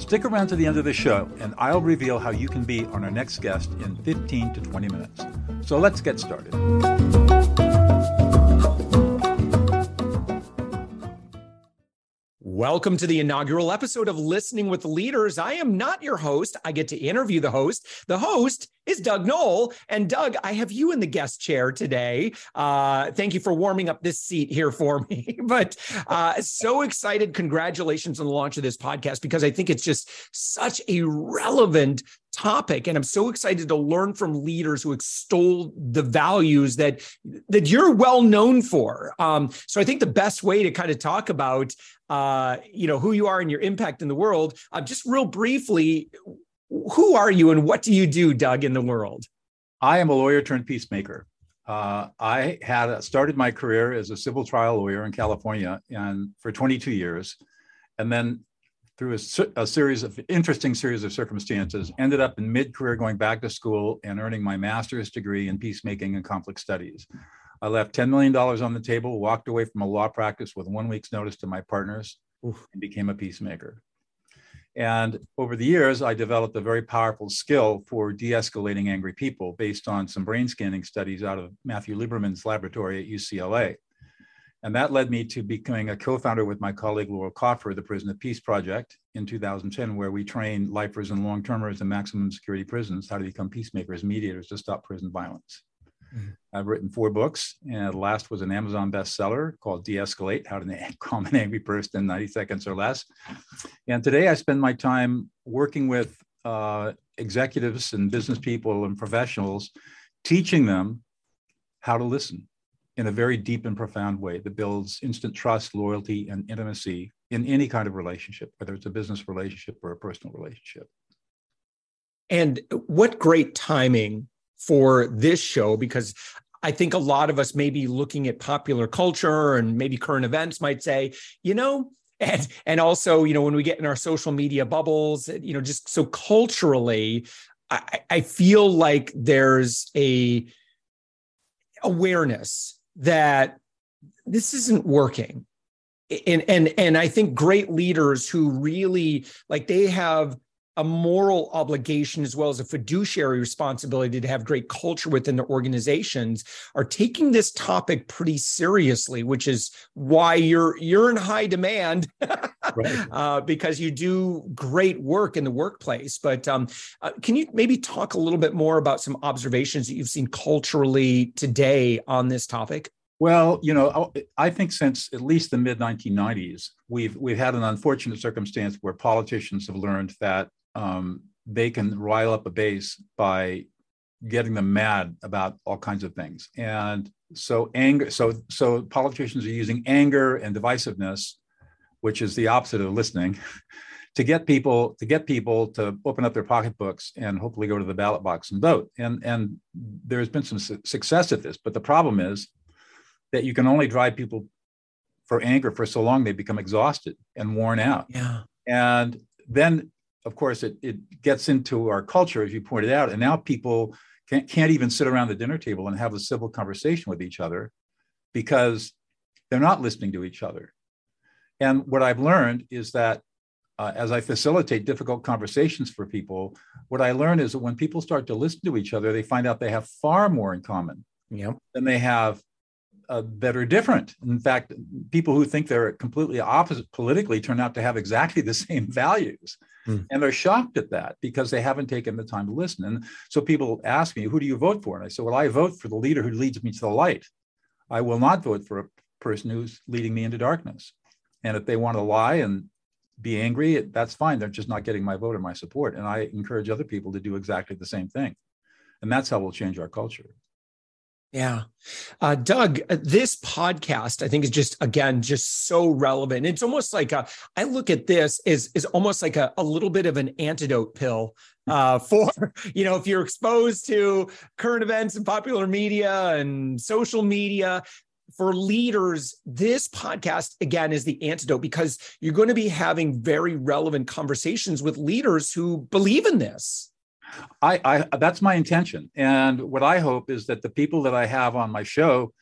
Stick around to the end of the show, and I'll reveal how you can be on our next guest in 15 to 20 minutes. So let's get started. Welcome to the inaugural episode of Listening with Leaders. I am not your host. I get to interview the host. The host is Doug Noll. And Doug, I have you in the guest chair today. Uh, thank you for warming up this seat here for me. but uh, so excited. Congratulations on the launch of this podcast because I think it's just such a relevant topic and i'm so excited to learn from leaders who extol the values that that you're well known for um, so i think the best way to kind of talk about uh, you know who you are and your impact in the world uh, just real briefly who are you and what do you do, Doug, in the world? I am a lawyer turned peacemaker. Uh, I had started my career as a civil trial lawyer in California and for 22 years, and then through a, a, series of interesting series of circumstances, ended up in mid-career going back to school and earning my master's degree in peacemaking and conflict studies. I left $10 million on the table, walked away from a law practice with one week's notice to my partners, Oof. and became a peacemaker. And over the years, I developed a very powerful skill for de escalating angry people based on some brain scanning studies out of Matthew Lieberman's laboratory at UCLA. And that led me to becoming a co founder with my colleague Laurel Kaufer, the Prison of Peace Project in 2010, where we train lifers and long termers in maximum security prisons how to become peacemakers, mediators to stop prison violence. Mm-hmm. I've written four books, and the last was an Amazon bestseller called De-escalate: How to Calm an Angry Person in 90 Seconds or Less. And today, I spend my time working with uh, executives and business people and professionals, teaching them how to listen in a very deep and profound way that builds instant trust, loyalty, and intimacy in any kind of relationship, whether it's a business relationship or a personal relationship. And what great timing for this show because I think a lot of us may be looking at popular culture and maybe current events might say, you know, and and also, you know, when we get in our social media bubbles, you know, just so culturally, I, I feel like there's a awareness that this isn't working. And and and I think great leaders who really like they have a moral obligation as well as a fiduciary responsibility to have great culture within their organizations are taking this topic pretty seriously which is why you're you're in high demand right. uh, because you do great work in the workplace but um, uh, can you maybe talk a little bit more about some observations that you've seen culturally today on this topic well, you know, I think since at least the mid 1990s, we've we've had an unfortunate circumstance where politicians have learned that um, they can rile up a base by getting them mad about all kinds of things. And so anger, so so politicians are using anger and divisiveness, which is the opposite of listening, to get people to get people to open up their pocketbooks and hopefully go to the ballot box and vote. And and there's been some su- success at this, but the problem is that you can only drive people for anger for so long they become exhausted and worn out. Yeah. And then of course, it, it gets into our culture, as you pointed out, and now people can't, can't even sit around the dinner table and have a civil conversation with each other because they're not listening to each other. And what I've learned is that uh, as I facilitate difficult conversations for people, what I learn is that when people start to listen to each other, they find out they have far more in common yep. than they have uh, that are different. In fact, people who think they're completely opposite politically turn out to have exactly the same values. Mm. And they're shocked at that because they haven't taken the time to listen. And so people ask me, who do you vote for? And I say, well, I vote for the leader who leads me to the light. I will not vote for a person who's leading me into darkness. And if they want to lie and be angry, that's fine. They're just not getting my vote or my support. And I encourage other people to do exactly the same thing. And that's how we'll change our culture. Yeah. Uh, Doug, uh, this podcast, I think, is just, again, just so relevant. It's almost like a, I look at this as, is almost like a, a little bit of an antidote pill uh, for, you know, if you're exposed to current events and popular media and social media, for leaders, this podcast again is the antidote because you're going to be having very relevant conversations with leaders who believe in this. I, I that's my intention, and what I hope is that the people that I have on my show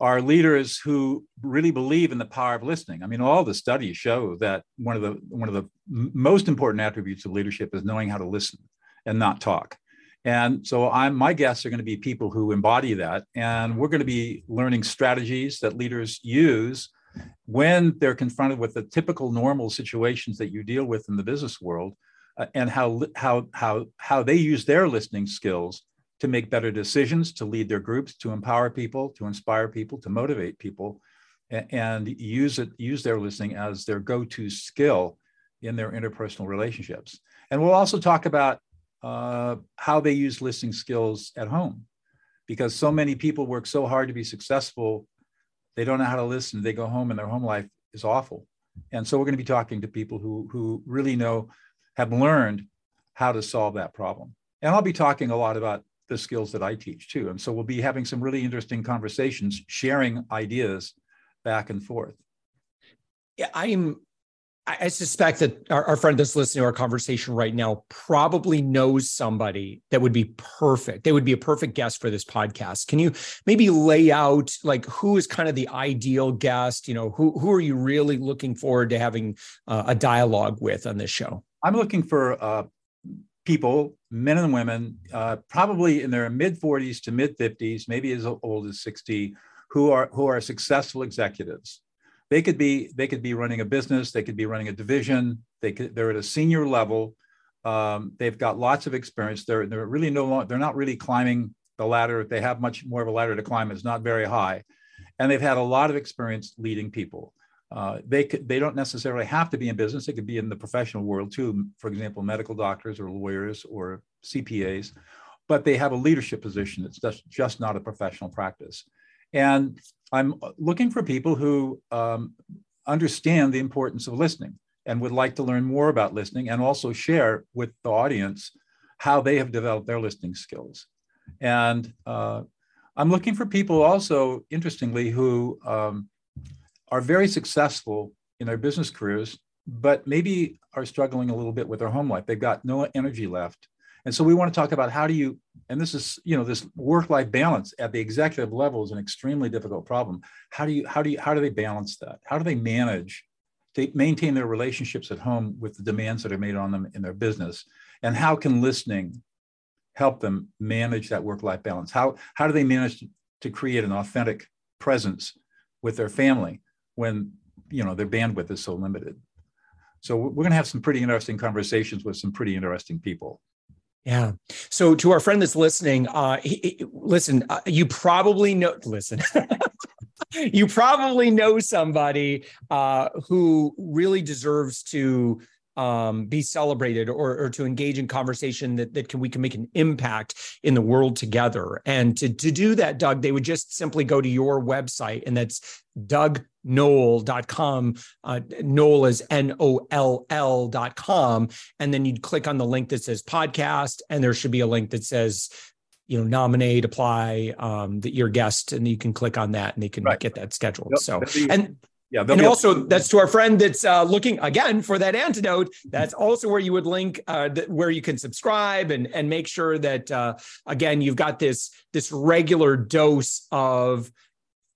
are leaders who really believe in the power of listening. I mean, all the studies show that one of the one of the most important attributes of leadership is knowing how to listen and not talk. And so I'm my guests are going to be people who embody that, and we're going to be learning strategies that leaders use when they're confronted with the typical normal situations that you deal with in the business world uh, and how how how how they use their listening skills to make better decisions, to lead their groups, to empower people, to inspire people, to motivate people, and, use it use their listening as their go-to skill in their interpersonal relationships. And we'll also talk about uh, how they use listening skills at home, because so many people work so hard to be successful, they don't know how to listen. They go home and their home life is awful. And so we're going to be talking to people who who really know have learned how to solve that problem. And I'll be talking a lot about the skills that I teach too. And so we'll be having some really interesting conversations, sharing ideas back and forth. Yeah, I'm I suspect that our, our, friend that's listening to our conversation right now probably knows somebody that would be perfect. They would be a perfect guest for this podcast. Can you maybe lay out like who is kind of the ideal guest? You know, who who are you really looking forward to having uh, a dialogue with on this show? I'm looking for uh, people, men and women, uh, probably in their mid 40s to mid 50s, maybe as old as 60, who are who are successful executives. They could be they could be running a business, they could be running a division. They could they're at a senior level. Um, they've got lots of experience. They're they're really no longer they're not really climbing the ladder. If they have much more of a ladder to climb, it's not very high, and they've had a lot of experience leading people. Uh, they could, they don't necessarily have to be in business. They could be in the professional world too. For example, medical doctors or lawyers or CPAs, but they have a leadership position. It's just just not a professional practice. And I'm looking for people who um, understand the importance of listening and would like to learn more about listening and also share with the audience how they have developed their listening skills. And uh, I'm looking for people also, interestingly, who um, are very successful in their business careers, but maybe are struggling a little bit with their home life. They've got no energy left. And so we want to talk about how do you, and this is, you know, this work-life balance at the executive level is an extremely difficult problem. How do you, how do you, how do they balance that? How do they manage to maintain their relationships at home with the demands that are made on them in their business? And how can listening help them manage that work-life balance? How, how do they manage to create an authentic presence with their family when you know their bandwidth is so limited. So we're going to have some pretty interesting conversations with some pretty interesting people. Yeah. So to our friend that's listening, uh, he, he, listen, uh, you probably know. Listen. you probably know somebody uh, who really deserves to um, be celebrated or, or to engage in conversation that, that can we can make an impact in the world together. And to, to do that, Doug, they would just simply go to your website, and that's dougnoll.com. Uh, Noll is N O L L.com. And then you'd click on the link that says podcast, and there should be a link that says, you know, nominate, apply, um, that your guest, and you can click on that and they can right. get that scheduled. Yep. So, and yeah, and also that's to our friend that's uh, looking again for that antidote. That's also where you would link uh, th- where you can subscribe and and make sure that uh, again you've got this this regular dose of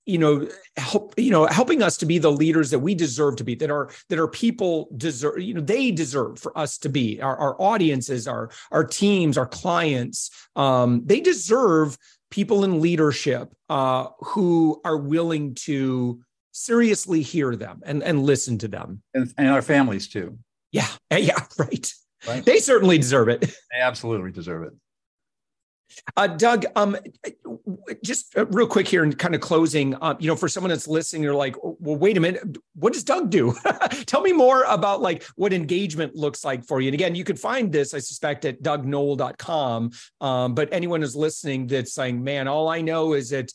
you know help you know helping us to be the leaders that we deserve to be that are that are people deserve you know they deserve for us to be our, our audiences our our teams our clients um, they deserve people in leadership uh, who are willing to seriously hear them and, and listen to them. And, and our families too. Yeah. Yeah. Right. right. They certainly deserve it. They absolutely deserve it. Uh, Doug, um, just uh, real quick here and kind of closing, uh, you know, for someone that's listening, you're like, well, wait a minute, what does Doug do? Tell me more about like what engagement looks like for you. And again, you can find this, I suspect, at dougnoll.com. Um, but anyone who's listening that's saying, man, all I know is that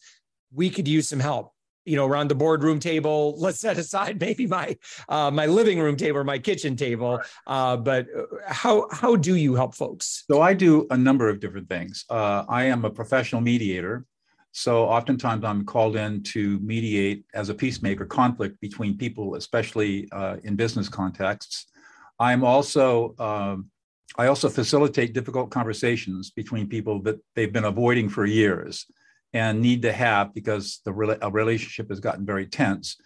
we could use some help you know around the boardroom table let's set aside maybe my uh, my living room table or my kitchen table. Uh, but uh, how how do you help folks? So i do a number of different things. Uh, i am a professional mediator. So oftentimes i'm called in to mediate as a peacemaker conflict between people especially uh, in business contexts. I'm also um, i also facilitate difficult conversations between people that they've been avoiding for years and need to have because the a relationship has gotten very tense.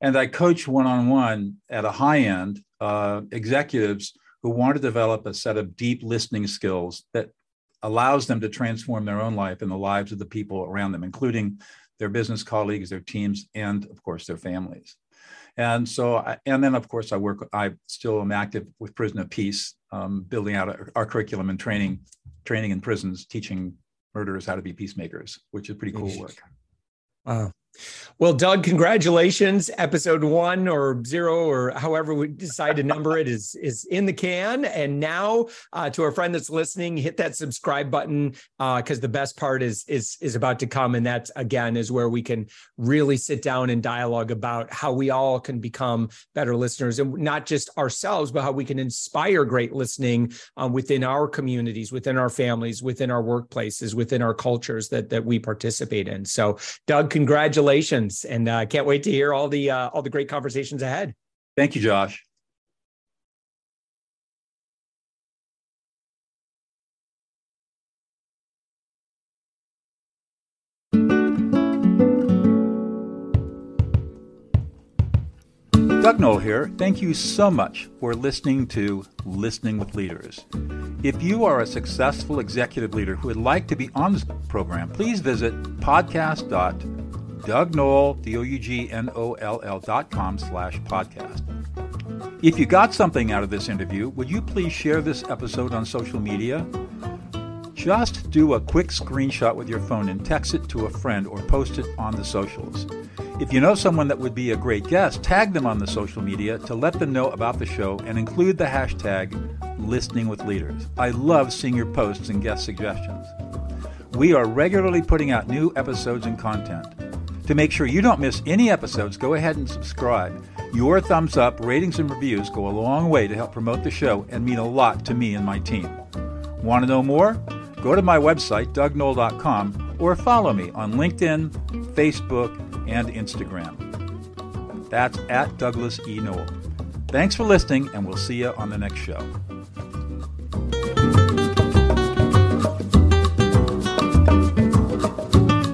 And I coach one on one at a high end uh, executives who want to develop a set of deep listening skills that allows them to transform their own life and the lives of the people around them, including their business colleagues, their teams, and of course their families. And so, I, and then of course, I work. I still am active with Prison of Peace, um, building out our, our curriculum and training, training in prisons, teaching murderers how to be peacemakers, which is pretty cool work. Wow. Well, Doug, congratulations. Episode one or zero or however we decide to number it is is in the can. And now, uh, to our friend that's listening, hit that subscribe button because uh, the best part is is is about to come, and that again is where we can really sit down and dialogue about how we all can become better listeners, and not just ourselves, but how we can inspire great listening um, within our communities, within our families, within our workplaces, within our cultures that that we participate in. So, Doug, congratulations congratulations, and I uh, can't wait to hear all the uh, all the great conversations ahead. Thank you, Josh. Doug Noll here. Thank you so much for listening to Listening with Leaders. If you are a successful executive leader who would like to be on this program, please visit podcast.com Doug Noll, D-O-U-G-N-O-L-L dot com slash podcast. If you got something out of this interview, would you please share this episode on social media? Just do a quick screenshot with your phone and text it to a friend or post it on the socials. If you know someone that would be a great guest, tag them on the social media to let them know about the show and include the hashtag listening with leaders. I love seeing your posts and guest suggestions. We are regularly putting out new episodes and content. To make sure you don't miss any episodes, go ahead and subscribe. Your thumbs up, ratings, and reviews go a long way to help promote the show and mean a lot to me and my team. Want to know more? Go to my website, dougnoll.com, or follow me on LinkedIn, Facebook, and Instagram. That's at Douglas E. Noll. Thanks for listening, and we'll see you on the next show.